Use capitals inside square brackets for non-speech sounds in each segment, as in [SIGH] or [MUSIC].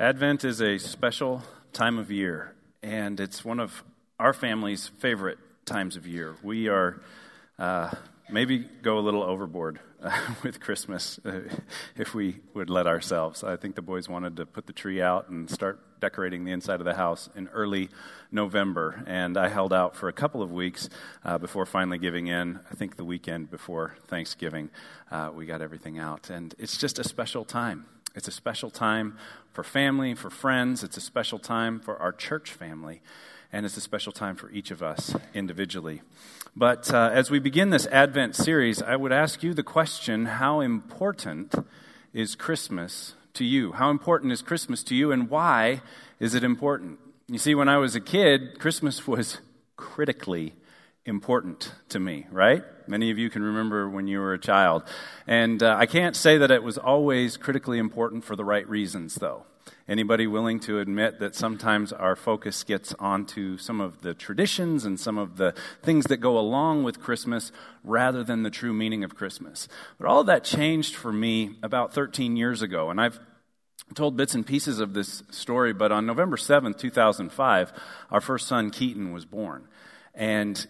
Advent is a special time of year, and it's one of our family's favorite times of year. We are uh, maybe go a little overboard uh, [LAUGHS] with Christmas uh, if we would let ourselves. I think the boys wanted to put the tree out and start decorating the inside of the house in early November, and I held out for a couple of weeks uh, before finally giving in. I think the weekend before Thanksgiving, uh, we got everything out, and it's just a special time. It's a special time for family, for friends. It's a special time for our church family. And it's a special time for each of us individually. But uh, as we begin this Advent series, I would ask you the question how important is Christmas to you? How important is Christmas to you, and why is it important? You see, when I was a kid, Christmas was critically important to me, right? Many of you can remember when you were a child. And uh, I can't say that it was always critically important for the right reasons, though. Anybody willing to admit that sometimes our focus gets onto some of the traditions and some of the things that go along with Christmas rather than the true meaning of Christmas? But all of that changed for me about 13 years ago. And I've told bits and pieces of this story, but on November 7th, 2005, our first son, Keaton, was born. And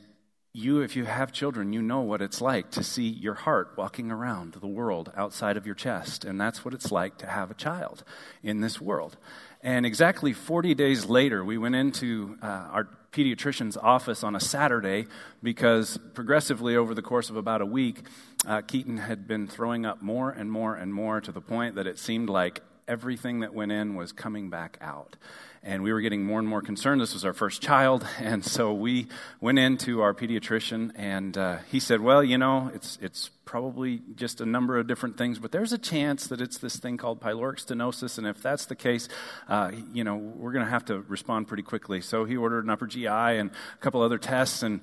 you, if you have children, you know what it's like to see your heart walking around the world outside of your chest. And that's what it's like to have a child in this world. And exactly 40 days later, we went into uh, our pediatrician's office on a Saturday because progressively over the course of about a week, uh, Keaton had been throwing up more and more and more to the point that it seemed like everything that went in was coming back out and we were getting more and more concerned. This was our first child, [LAUGHS] and so we went into our pediatrician, and uh, he said, "Well, you know, it's it's probably just a number of different things, but there's a chance that it's this thing called pyloric stenosis, and if that's the case, uh, you know, we're going to have to respond pretty quickly." So he ordered an upper GI and a couple other tests, and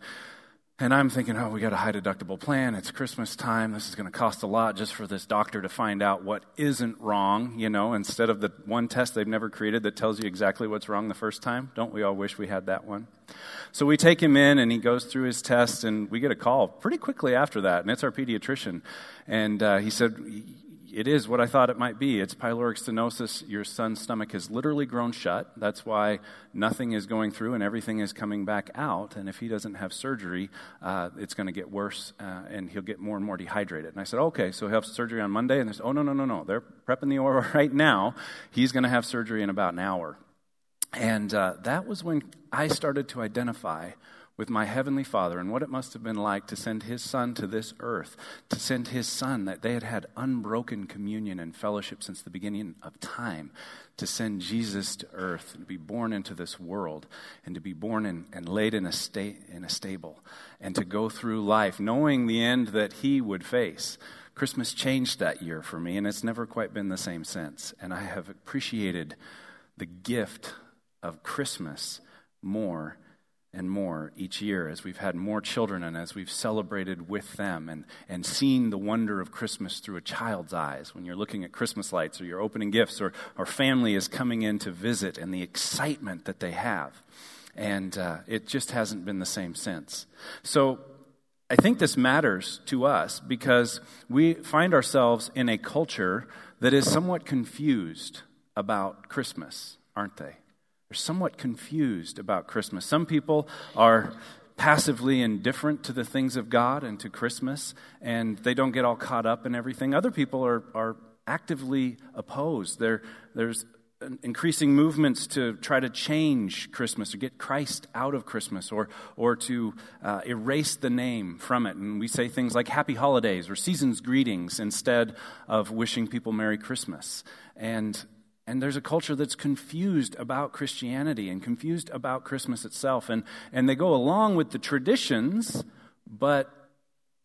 and I'm thinking, oh, we got a high deductible plan. It's Christmas time. This is going to cost a lot just for this doctor to find out what isn't wrong, you know, instead of the one test they've never created that tells you exactly what's wrong the first time. Don't we all wish we had that one? So we take him in and he goes through his test and we get a call pretty quickly after that. And it's our pediatrician. And uh, he said, it is what I thought it might be. It's pyloric stenosis. Your son's stomach has literally grown shut. That's why nothing is going through and everything is coming back out. And if he doesn't have surgery, uh, it's going to get worse uh, and he'll get more and more dehydrated. And I said, okay, so he'll have surgery on Monday. And they said, oh, no, no, no, no. They're prepping the OR [LAUGHS] right now. He's going to have surgery in about an hour. And uh, that was when I started to identify with my heavenly father and what it must have been like to send his son to this earth, to send his son that they had had unbroken communion and fellowship since the beginning of time, to send Jesus to earth and be born into this world and to be born in, and laid in a, sta- in a stable and to go through life knowing the end that he would face. Christmas changed that year for me, and it's never quite been the same since. And I have appreciated the gift of Christmas more and more each year as we've had more children and as we've celebrated with them and, and seen the wonder of Christmas through a child's eyes. When you're looking at Christmas lights or you're opening gifts or, or family is coming in to visit and the excitement that they have. And uh, it just hasn't been the same since. So I think this matters to us because we find ourselves in a culture that is somewhat confused about Christmas, aren't they? They're somewhat confused about Christmas. Some people are passively indifferent to the things of God and to Christmas, and they don't get all caught up in everything. Other people are, are actively opposed. There, there's increasing movements to try to change Christmas or get Christ out of Christmas or, or to uh, erase the name from it. And we say things like happy holidays or season's greetings instead of wishing people Merry Christmas. And and there's a culture that's confused about Christianity and confused about Christmas itself. And, and they go along with the traditions, but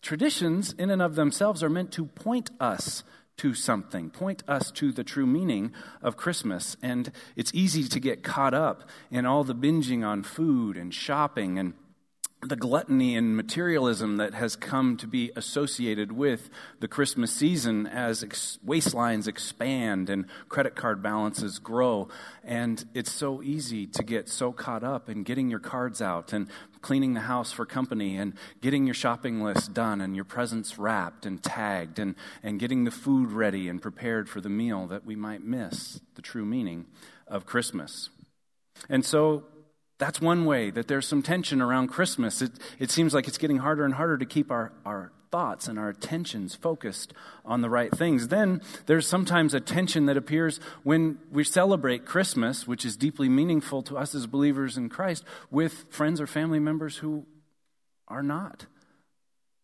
traditions in and of themselves are meant to point us to something, point us to the true meaning of Christmas. And it's easy to get caught up in all the binging on food and shopping and the gluttony and materialism that has come to be associated with the Christmas season as ex- waistlines expand and credit card balances grow. And it's so easy to get so caught up in getting your cards out and cleaning the house for company and getting your shopping list done and your presents wrapped and tagged and, and getting the food ready and prepared for the meal that we might miss the true meaning of Christmas. And so that's one way that there's some tension around Christmas. It, it seems like it's getting harder and harder to keep our, our thoughts and our attentions focused on the right things. Then there's sometimes a tension that appears when we celebrate Christmas, which is deeply meaningful to us as believers in Christ, with friends or family members who are not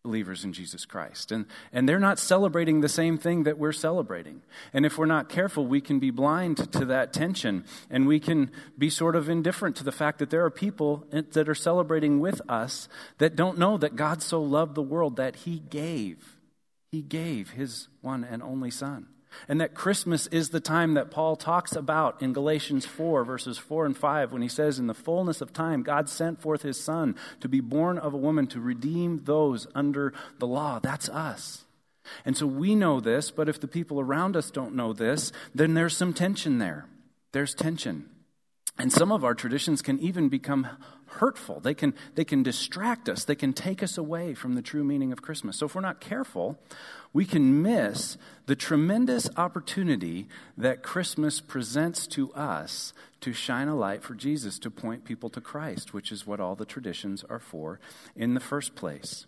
believers in Jesus Christ. And, and they're not celebrating the same thing that we're celebrating. And if we're not careful, we can be blind to that tension and we can be sort of indifferent to the fact that there are people that are celebrating with us that don't know that God so loved the world that he gave. He gave his one and only Son. And that Christmas is the time that Paul talks about in Galatians 4, verses 4 and 5, when he says, In the fullness of time, God sent forth his Son to be born of a woman to redeem those under the law. That's us. And so we know this, but if the people around us don't know this, then there's some tension there. There's tension. And some of our traditions can even become hurtful. They can, they can distract us. They can take us away from the true meaning of Christmas. So if we're not careful, we can miss the tremendous opportunity that Christmas presents to us to shine a light for Jesus, to point people to Christ, which is what all the traditions are for in the first place.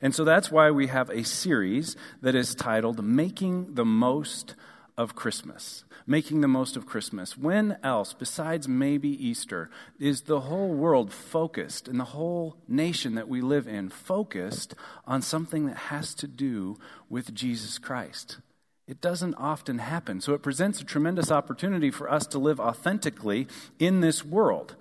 And so that's why we have a series that is titled Making the Most of Christmas making the most of Christmas. When else, besides maybe Easter, is the whole world focused and the whole nation that we live in focused on something that has to do with Jesus Christ? It doesn't often happen. So it presents a tremendous opportunity for us to live authentically in this world.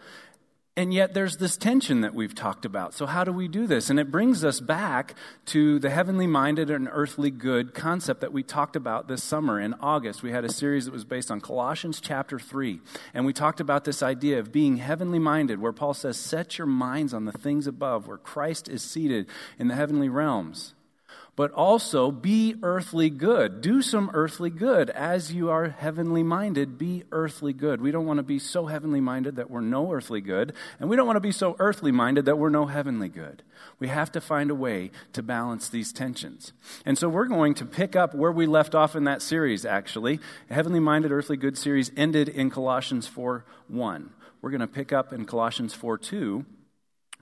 And yet there's this tension that we've talked about. So, how do we do this? And it brings us back to the heavenly minded and earthly good concept that we talked about this summer in August. We had a series that was based on Colossians chapter 3. And we talked about this idea of being heavenly minded, where Paul says, Set your minds on the things above, where Christ is seated in the heavenly realms but also be earthly good. Do some earthly good. As you are heavenly minded, be earthly good. We don't want to be so heavenly minded that we're no earthly good, and we don't want to be so earthly minded that we're no heavenly good. We have to find a way to balance these tensions. And so we're going to pick up where we left off in that series, actually. Heavenly minded, earthly good series ended in Colossians 4 1. We're going to pick up in Colossians 4 2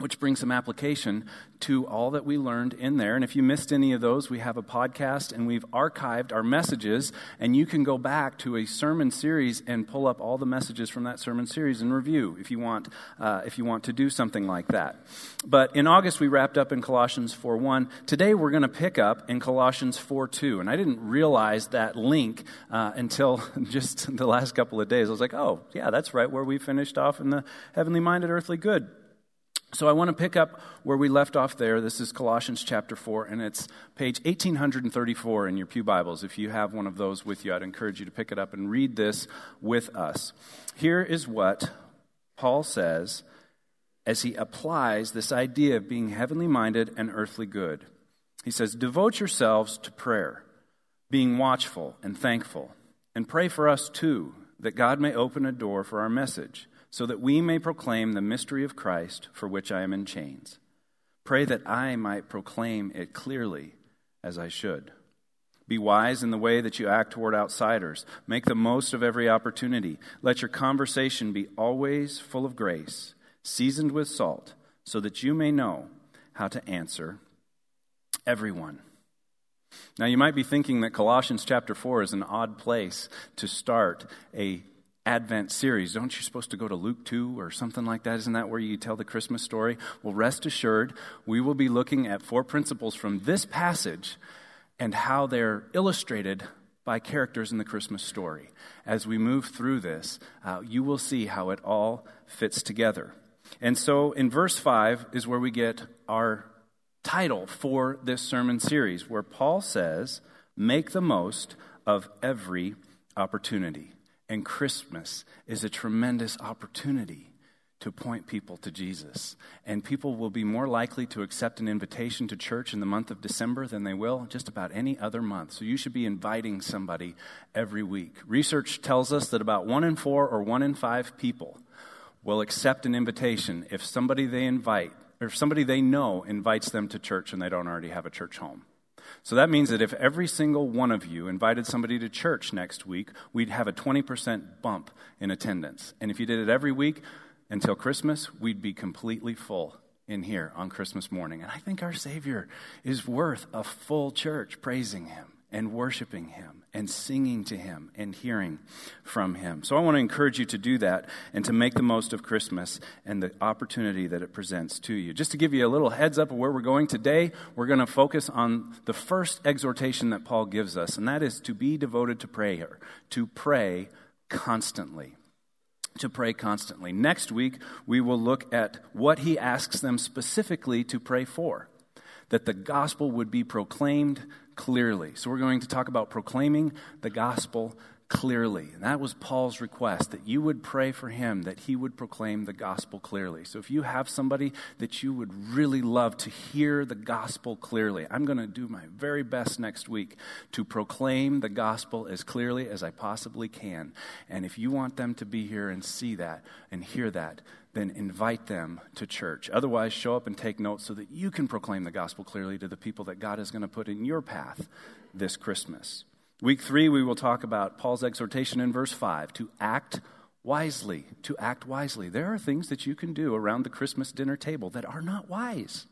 which brings some application to all that we learned in there. And if you missed any of those, we have a podcast and we've archived our messages, and you can go back to a sermon series and pull up all the messages from that sermon series and review if you want, uh, if you want to do something like that. But in August, we wrapped up in Colossians 4.1. Today, we're going to pick up in Colossians 4.2. And I didn't realize that link uh, until [LAUGHS] just the last couple of days. I was like, oh, yeah, that's right where we finished off in the heavenly minded, earthly good so I want to pick up where we left off there. This is Colossians chapter 4, and it's page 1834 in your Pew Bibles. If you have one of those with you, I'd encourage you to pick it up and read this with us. Here is what Paul says as he applies this idea of being heavenly minded and earthly good. He says, Devote yourselves to prayer, being watchful and thankful, and pray for us too, that God may open a door for our message so that we may proclaim the mystery of Christ for which I am in chains. Pray that I might proclaim it clearly as I should. Be wise in the way that you act toward outsiders. Make the most of every opportunity. Let your conversation be always full of grace, seasoned with salt, so that you may know how to answer everyone. Now, you might be thinking that Colossians chapter 4 is an odd place to start a Advent series. Don't you supposed to go to Luke 2 or something like that? Isn't that where you tell the Christmas story? Well, rest assured, we will be looking at four principles from this passage and how they're illustrated by characters in the Christmas story. As we move through this, uh, you will see how it all fits together. And so in verse 5 is where we get our title for this sermon series, where Paul says, Make the most of every opportunity. And Christmas is a tremendous opportunity to point people to Jesus. And people will be more likely to accept an invitation to church in the month of December than they will just about any other month. So you should be inviting somebody every week. Research tells us that about one in four or one in five people will accept an invitation if somebody they invite or if somebody they know invites them to church and they don't already have a church home. So that means that if every single one of you invited somebody to church next week, we'd have a 20% bump in attendance. And if you did it every week until Christmas, we'd be completely full in here on Christmas morning. And I think our Savior is worth a full church praising Him and worshiping Him and singing to Him and hearing from Him. So I want to encourage you to do that and to make the most of Christmas and the opportunity that it presents to you. Just to give you a little heads up of where we're going today, we're going to focus on the first exhortation that Paul gives us, and that is to be devoted to prayer, to pray constantly to pray constantly. Next week, we will look at what he asks them specifically to pray for that the gospel would be proclaimed clearly. So we're going to talk about proclaiming the gospel clearly. And that was Paul's request that you would pray for him, that he would proclaim the gospel clearly. So if you have somebody that you would really love to hear the gospel clearly, I'm going to do my very best next week to proclaim the gospel as clearly as I possibly can. And if you want them to be here and see that and hear that, then invite them to church. Otherwise, show up and take notes so that you can proclaim the gospel clearly to the people that God is going to put in your path this Christmas. Week three, we will talk about Paul's exhortation in verse 5 to act wisely. To act wisely. There are things that you can do around the Christmas dinner table that are not wise.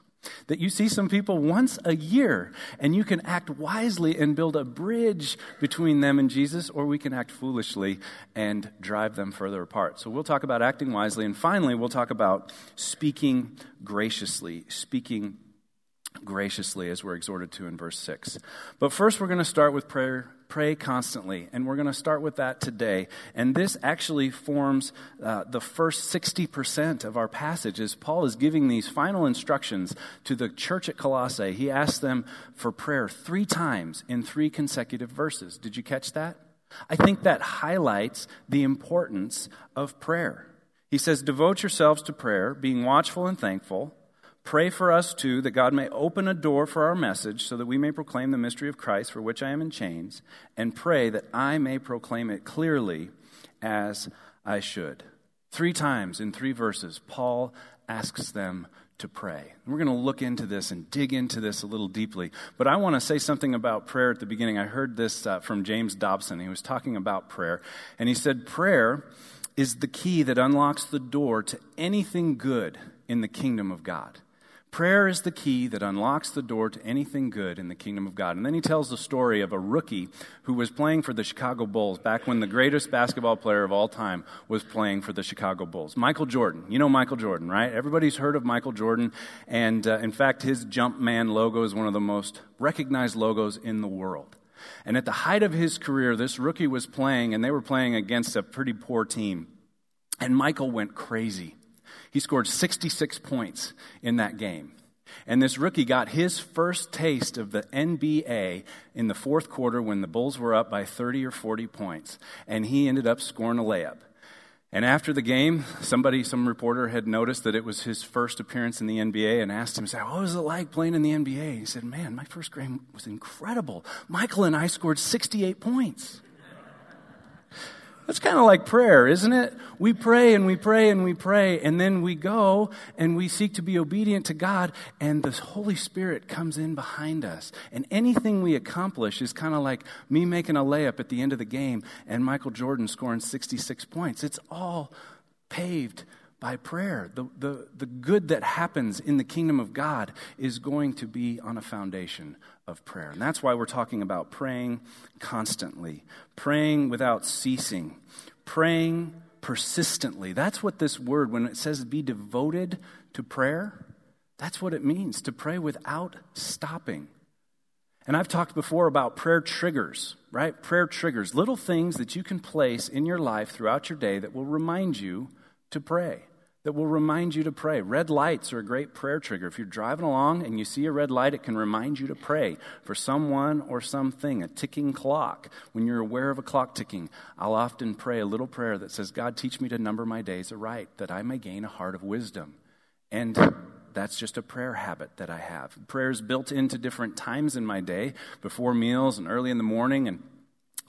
That you see some people once a year and you can act wisely and build a bridge between them and Jesus, or we can act foolishly and drive them further apart. So we'll talk about acting wisely. And finally, we'll talk about speaking graciously, speaking graciously as we're exhorted to in verse 6. But first, we're going to start with prayer pray constantly. And we're going to start with that today. And this actually forms uh, the first 60% of our passage as Paul is giving these final instructions to the church at Colossae. He asks them for prayer three times in three consecutive verses. Did you catch that? I think that highlights the importance of prayer. He says, Devote yourselves to prayer, being watchful and thankful. Pray for us too, that God may open a door for our message, so that we may proclaim the mystery of Christ, for which I am in chains, and pray that I may proclaim it clearly as I should. Three times in three verses, Paul asks them to pray. We're going to look into this and dig into this a little deeply. But I want to say something about prayer at the beginning. I heard this uh, from James Dobson. He was talking about prayer, and he said, Prayer is the key that unlocks the door to anything good in the kingdom of God. Prayer is the key that unlocks the door to anything good in the kingdom of God. And then he tells the story of a rookie who was playing for the Chicago Bulls back when the greatest basketball player of all time was playing for the Chicago Bulls. Michael Jordan. You know Michael Jordan, right? Everybody's heard of Michael Jordan. And uh, in fact, his Jumpman logo is one of the most recognized logos in the world. And at the height of his career, this rookie was playing, and they were playing against a pretty poor team. And Michael went crazy. He scored 66 points in that game. And this rookie got his first taste of the NBA in the fourth quarter when the Bulls were up by 30 or 40 points. And he ended up scoring a layup. And after the game, somebody, some reporter had noticed that it was his first appearance in the NBA and asked him, said, What was it like playing in the NBA? He said, Man, my first game was incredible. Michael and I scored 68 points. That's kind of like prayer, isn't it? We pray and we pray and we pray, and then we go and we seek to be obedient to God, and the Holy Spirit comes in behind us. And anything we accomplish is kind of like me making a layup at the end of the game and Michael Jordan scoring 66 points. It's all paved by prayer. The, the, the good that happens in the kingdom of God is going to be on a foundation of prayer. And that's why we're talking about praying constantly, praying without ceasing, praying persistently. That's what this word, when it says be devoted to prayer, that's what it means to pray without stopping. And I've talked before about prayer triggers, right? Prayer triggers, little things that you can place in your life throughout your day that will remind you to pray that will remind you to pray. Red lights are a great prayer trigger. If you're driving along and you see a red light, it can remind you to pray for someone or something, a ticking clock. When you're aware of a clock ticking, I'll often pray a little prayer that says, God, teach me to number my days aright, that I may gain a heart of wisdom. And that's just a prayer habit that I have. Prayers built into different times in my day, before meals and early in the morning and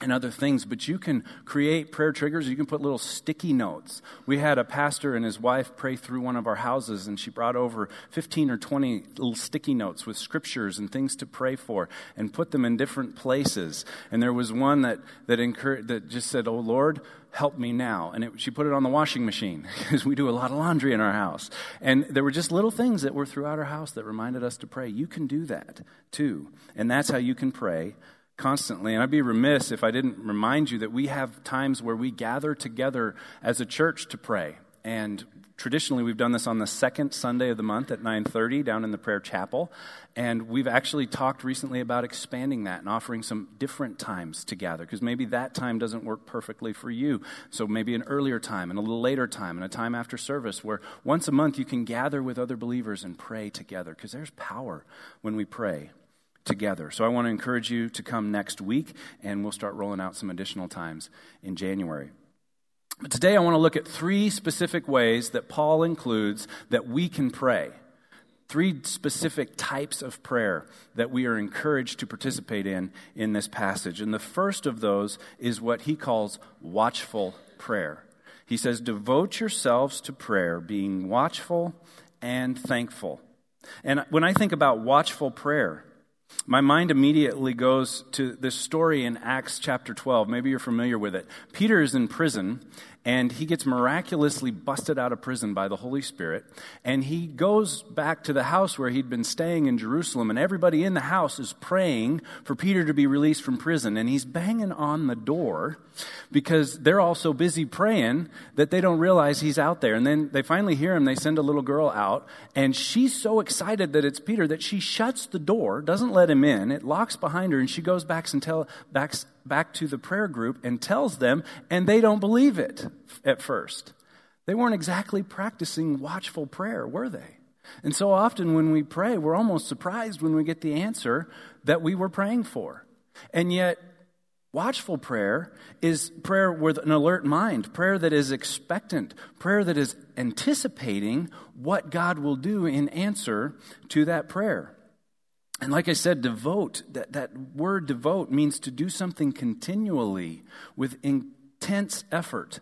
and other things, but you can create prayer triggers. You can put little sticky notes. We had a pastor and his wife pray through one of our houses, and she brought over 15 or 20 little sticky notes with scriptures and things to pray for and put them in different places. And there was one that, that, that just said, Oh Lord, help me now. And it, she put it on the washing machine [LAUGHS] because we do a lot of laundry in our house. And there were just little things that were throughout our house that reminded us to pray. You can do that too. And that's how you can pray constantly. And I'd be remiss if I didn't remind you that we have times where we gather together as a church to pray. And traditionally we've done this on the second Sunday of the month at 9:30 down in the prayer chapel. And we've actually talked recently about expanding that and offering some different times to gather because maybe that time doesn't work perfectly for you. So maybe an earlier time and a little later time and a time after service where once a month you can gather with other believers and pray together because there's power when we pray together. So I want to encourage you to come next week, and we'll start rolling out some additional times in January. But today I want to look at three specific ways that Paul includes that we can pray. Three specific types of prayer that we are encouraged to participate in in this passage. And the first of those is what he calls watchful prayer. He says, Devote yourselves to prayer, being watchful and thankful. And when I think about watchful prayer, my mind immediately goes to this story in Acts chapter 12. Maybe you're familiar with it. Peter is in prison, and he gets miraculously busted out of prison by the Holy Spirit. And he goes back to the house where he'd been staying in Jerusalem, and everybody in the house is praying for Peter to be released from prison. And he's banging on the door because they're all so busy praying that they don't realize he's out there. And then they finally hear him. They send a little girl out, and she's so excited that it's Peter that she shuts the door, doesn't let him in. It locks behind her, and she goes back and tell back back to the prayer group and tells them, and they don't believe it at first. They weren't exactly practicing watchful prayer, were they? And so often when we pray, we're almost surprised when we get the answer that we were praying for. And yet, watchful prayer is prayer with an alert mind, prayer that is expectant, prayer that is anticipating what God will do in answer to that prayer. And like I said, devote, that, that word devote means to do something continually with intense effort.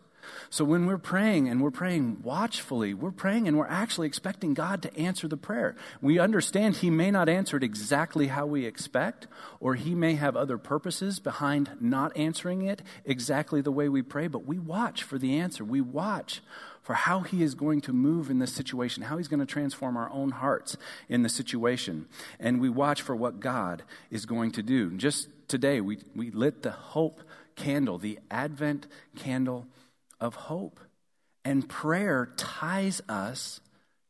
So when we're praying and we're praying watchfully, we're praying and we're actually expecting God to answer the prayer. We understand He may not answer it exactly how we expect, or He may have other purposes behind not answering it exactly the way we pray, but we watch for the answer. We watch for how he is going to move in this situation, how he's going to transform our own hearts in the situation. And we watch for what God is going to do. Just today, we, we lit the hope candle, the Advent candle of hope. And prayer ties us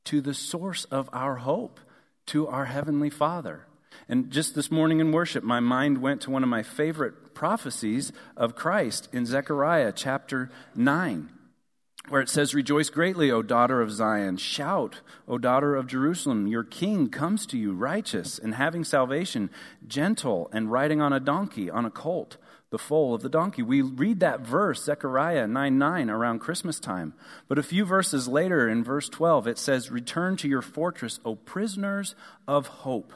to the source of our hope, to our Heavenly Father. And just this morning in worship, my mind went to one of my favorite prophecies of Christ in Zechariah chapter 9 where it says, Rejoice greatly, O daughter of Zion. Shout, O daughter of Jerusalem. Your king comes to you, righteous and having salvation, gentle and riding on a donkey, on a colt, the foal of the donkey. We read that verse, Zechariah 9 9, around Christmas time. But a few verses later, in verse 12, it says, Return to your fortress, O prisoners of hope.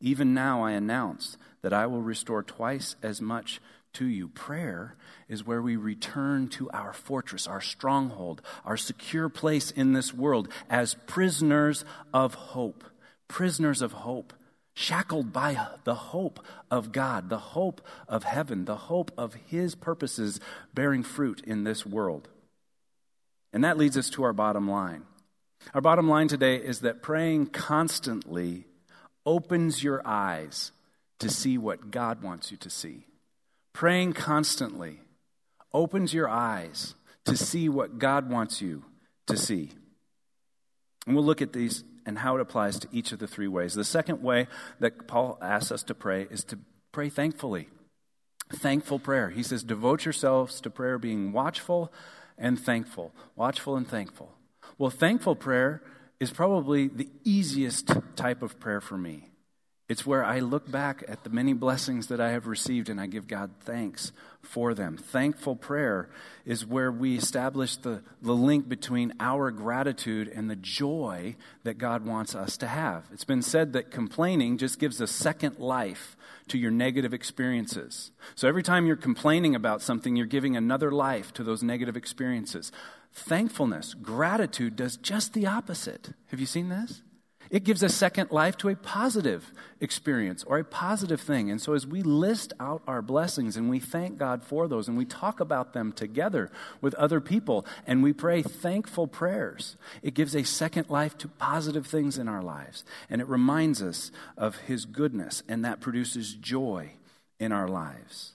Even now I announce that I will restore twice as much to you. Prayer is where we return to our fortress, our stronghold, our secure place in this world as prisoners of hope. Prisoners of hope, shackled by the hope of God, the hope of heaven, the hope of His purposes bearing fruit in this world. And that leads us to our bottom line. Our bottom line today is that praying constantly opens your eyes to see what God wants you to see. Praying constantly opens your eyes to see what God wants you to see. And we'll look at these and how it applies to each of the three ways. The second way that Paul asks us to pray is to pray thankfully. Thankful prayer. He says, Devote yourselves to prayer, being watchful and thankful. Watchful and thankful. Well, thankful prayer is probably the easiest type of prayer for me. It's where I look back at the many blessings that I have received and I give God thanks for them. Thankful prayer is where we establish the, the link between our gratitude and the joy that God wants us to have. It's been said that complaining just gives a second life to your negative experiences. So every time you're complaining about something, you're giving another life to those negative experiences. Thankfulness, gratitude does just the opposite. Have you seen this? It gives a second life to a positive experience or a positive thing. And so, as we list out our blessings and we thank God for those and we talk about them together with other people and we pray thankful prayers, it gives a second life to positive things in our lives. And it reminds us of His goodness, and that produces joy in our lives.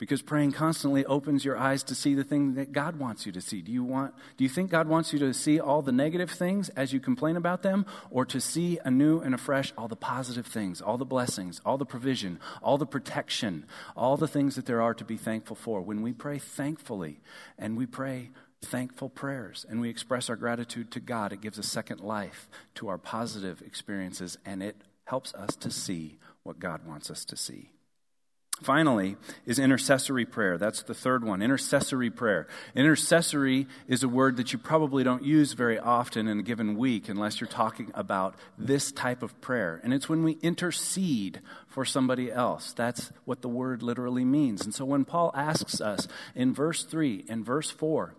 Because praying constantly opens your eyes to see the thing that God wants you to see. Do you want do you think God wants you to see all the negative things as you complain about them or to see anew and afresh all the positive things, all the blessings, all the provision, all the protection, all the things that there are to be thankful for? When we pray thankfully and we pray thankful prayers and we express our gratitude to God, it gives a second life to our positive experiences and it helps us to see what God wants us to see. Finally, is intercessory prayer. That's the third one intercessory prayer. Intercessory is a word that you probably don't use very often in a given week unless you're talking about this type of prayer. And it's when we intercede for somebody else. That's what the word literally means. And so when Paul asks us in verse 3 and verse 4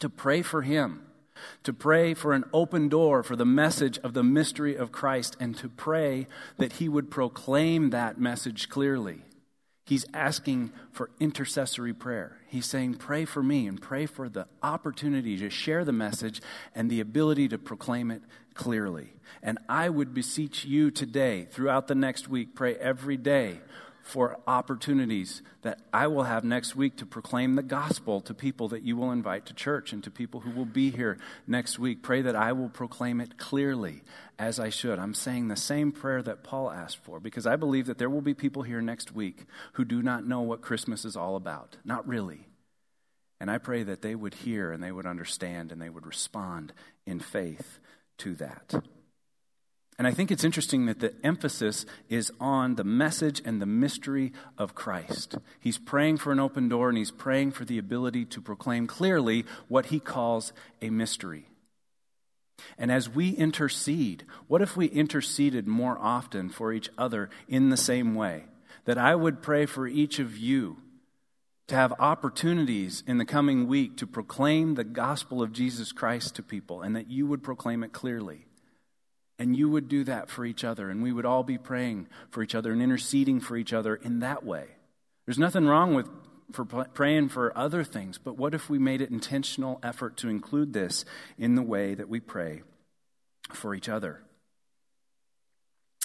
to pray for him, to pray for an open door for the message of the mystery of Christ, and to pray that he would proclaim that message clearly He's asking for intercessory prayer. He's saying, Pray for me and pray for the opportunity to share the message and the ability to proclaim it clearly. And I would beseech you today, throughout the next week, pray every day for opportunities that I will have next week to proclaim the gospel to people that you will invite to church and to people who will be here next week. Pray that I will proclaim it clearly as I should. I'm saying the same prayer that Paul asked for because I believe that there will be people here next week who do not know what Christmas is all about. Not really. And I pray that they would hear and they would understand and they would respond in faith to that. And I think it's interesting that the emphasis is on the message and the mystery of Christ. He's praying for an open door and he's praying for the ability to proclaim clearly what he calls a mystery. And as we intercede, what if we interceded more often for each other in the same way? That I would pray for each of you to have opportunities in the coming week to proclaim the gospel of Jesus Christ to people and that you would proclaim it clearly. And you would do that for each other, and we would all be praying for each other and interceding for each other in that way. There's nothing wrong with for praying for other things, but what if we made it intentional effort to include this in the way that we pray for each other?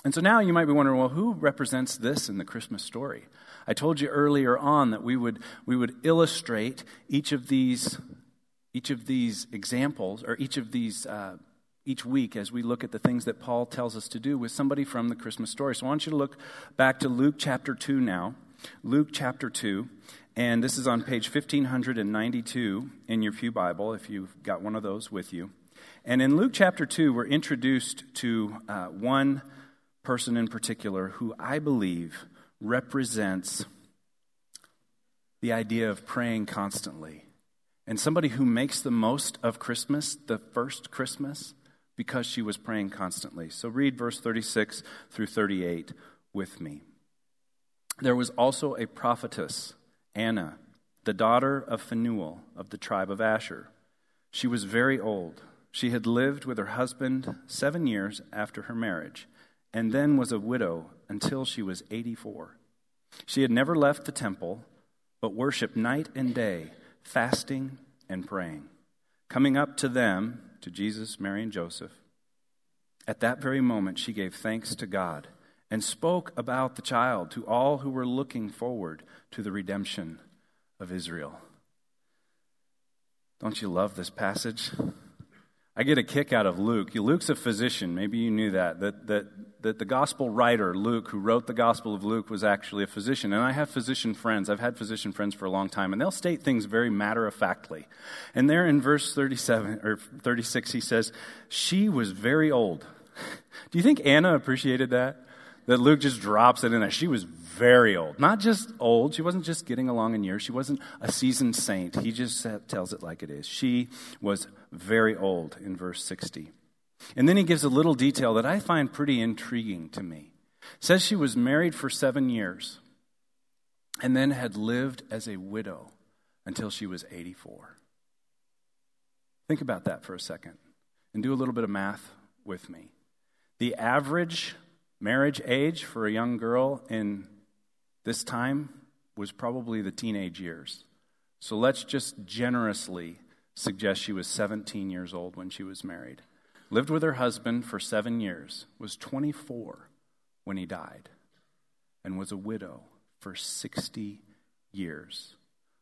And so now you might be wondering, well, who represents this in the Christmas story? I told you earlier on that we would we would illustrate each of these each of these examples or each of these uh, each week as we look at the things that Paul tells us to do with somebody from the Christmas story. So I want you to look back to Luke chapter 2 now. Luke chapter 2, and this is on page 1592 in your Pew Bible, if you've got one of those with you. And in Luke chapter 2, we're introduced to uh, one person in particular who I believe represents the idea of praying constantly. And somebody who makes the most of Christmas, the first Christmas, because she was praying constantly. So read verse 36 through 38 with me. There was also a prophetess, Anna, the daughter of Phanuel of the tribe of Asher. She was very old. She had lived with her husband seven years after her marriage, and then was a widow until she was 84. She had never left the temple, but worshiped night and day, fasting and praying. Coming up to them, to Jesus, Mary, and Joseph. At that very moment, she gave thanks to God and spoke about the child to all who were looking forward to the redemption of Israel. Don't you love this passage? I get a kick out of Luke. Luke's a physician. Maybe you knew that. That, that, that the gospel writer, Luke, who wrote the gospel of Luke, was actually a physician. And I have physician friends. I've had physician friends for a long time, and they'll state things very matter of factly. And there in verse 37 or 36, he says, She was very old. [LAUGHS] Do you think Anna appreciated that? that Luke just drops it in there. She was very old. Not just old, she wasn't just getting along in years, she wasn't a seasoned saint. He just tells it like it is. She was very old in verse 60. And then he gives a little detail that I find pretty intriguing to me. Says she was married for seven years and then had lived as a widow until she was 84. Think about that for a second and do a little bit of math with me. The average marriage age for a young girl in this time was probably the teenage years. So let's just generously suggest she was 17 years old when she was married. Lived with her husband for seven years, was 24 when he died, and was a widow for 60 years.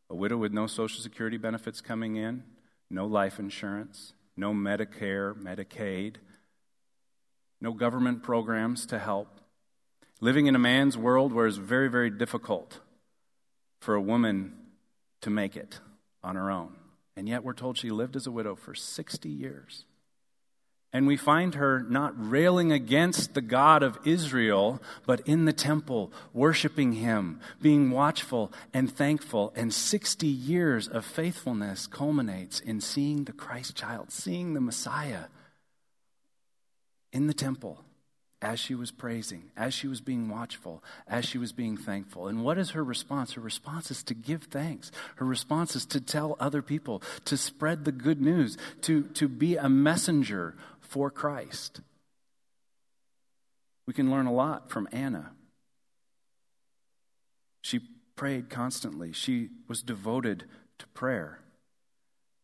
A widow with no Social Security benefits coming in, no life insurance, no Medicare, Medicaid, no government programs to help. Living in a man's world where it's very, very difficult for a woman to make it on her own. And yet we're told she lived as a widow for 60 years. And we find her not railing against the God of Israel, but in the temple, worshiping him, being watchful and thankful. And 60 years of faithfulness culminates in seeing the Christ child, seeing the Messiah in the temple as she was praising, as she was being watchful, as she was being thankful. And what is her response? Her response is to give thanks. Her response is to tell other people, to spread the good news, to, to be a messenger for Christ. We can learn a lot from Anna. She prayed constantly, she was devoted to prayer.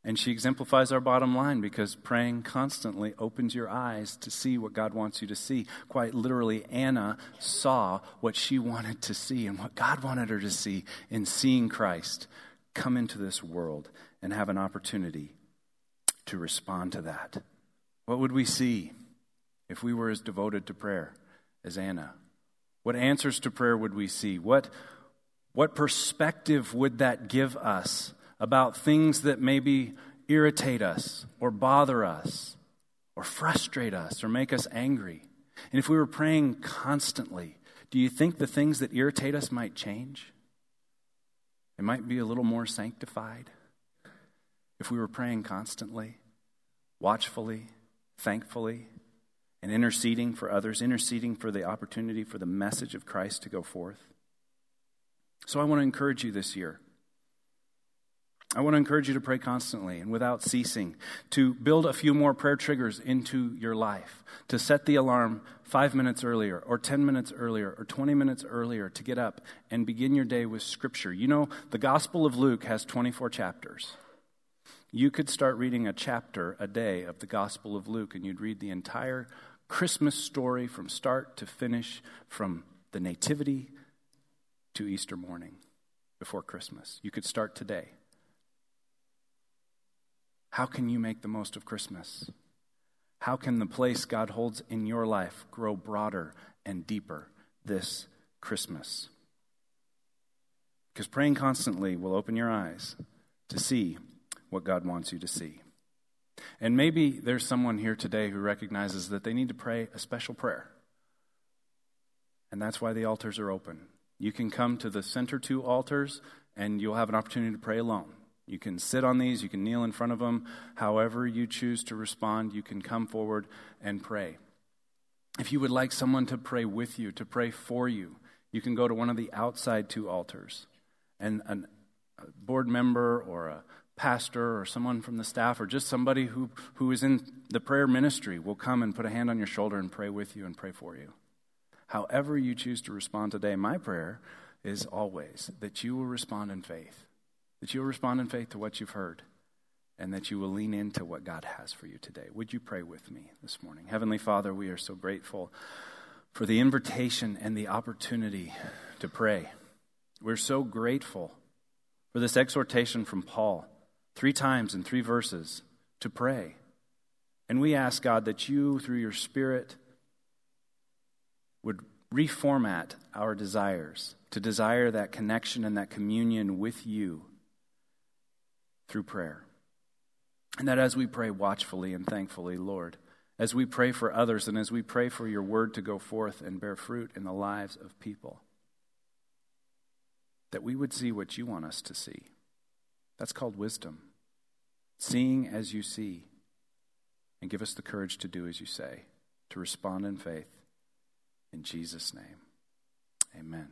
And she exemplifies our bottom line because praying constantly opens your eyes to see what God wants you to see. Quite literally, Anna saw what she wanted to see and what God wanted her to see in seeing Christ come into this world and have an opportunity to respond to that. What would we see if we were as devoted to prayer as Anna? What answers to prayer would we see? What, what perspective would that give us about things that maybe irritate us or bother us or frustrate us or make us angry? And if we were praying constantly, do you think the things that irritate us might change? It might be a little more sanctified if we were praying constantly, watchfully, thankfully, and interceding for others, interceding for the opportunity for the message of Christ to go forth. So I want to encourage you this year. I want to encourage you to pray constantly and without ceasing, to build a few more prayer triggers into your life, to set the alarm five minutes earlier, or 10 minutes earlier, or 20 minutes earlier to get up and begin your day with Scripture. You know, the Gospel of Luke has 24 chapters. You could start reading a chapter a day of the Gospel of Luke, and you'd read the entire Christmas story from start to finish, from the Nativity to Easter morning before Christmas. You could start today. How can you make the most of Christmas? How can the place God holds in your life grow broader and deeper this Christmas? Because praying constantly will open your eyes to see what God wants you to see. And maybe there's someone here today who recognizes that they need to pray a special prayer. And that's why the altars are open. You can come to the center two altars and you'll have an opportunity to pray alone. You can sit on these, you can kneel in front of them. However, you choose to respond, you can come forward and pray. If you would like someone to pray with you, to pray for you, you can go to one of the outside two altars. And a board member or a pastor or someone from the staff or just somebody who, who is in the prayer ministry will come and put a hand on your shoulder and pray with you and pray for you. However, you choose to respond today, my prayer is always that you will respond in faith, that you will respond in faith to what you've heard, and that you will lean into what God has for you today. Would you pray with me this morning? Heavenly Father, we are so grateful for the invitation and the opportunity to pray. We're so grateful for this exhortation from Paul three times in three verses to pray. And we ask, God, that you, through your Spirit, would reformat our desires to desire that connection and that communion with you through prayer. And that as we pray watchfully and thankfully, Lord, as we pray for others and as we pray for your word to go forth and bear fruit in the lives of people, that we would see what you want us to see. That's called wisdom. Seeing as you see. And give us the courage to do as you say, to respond in faith. In Jesus' name, amen.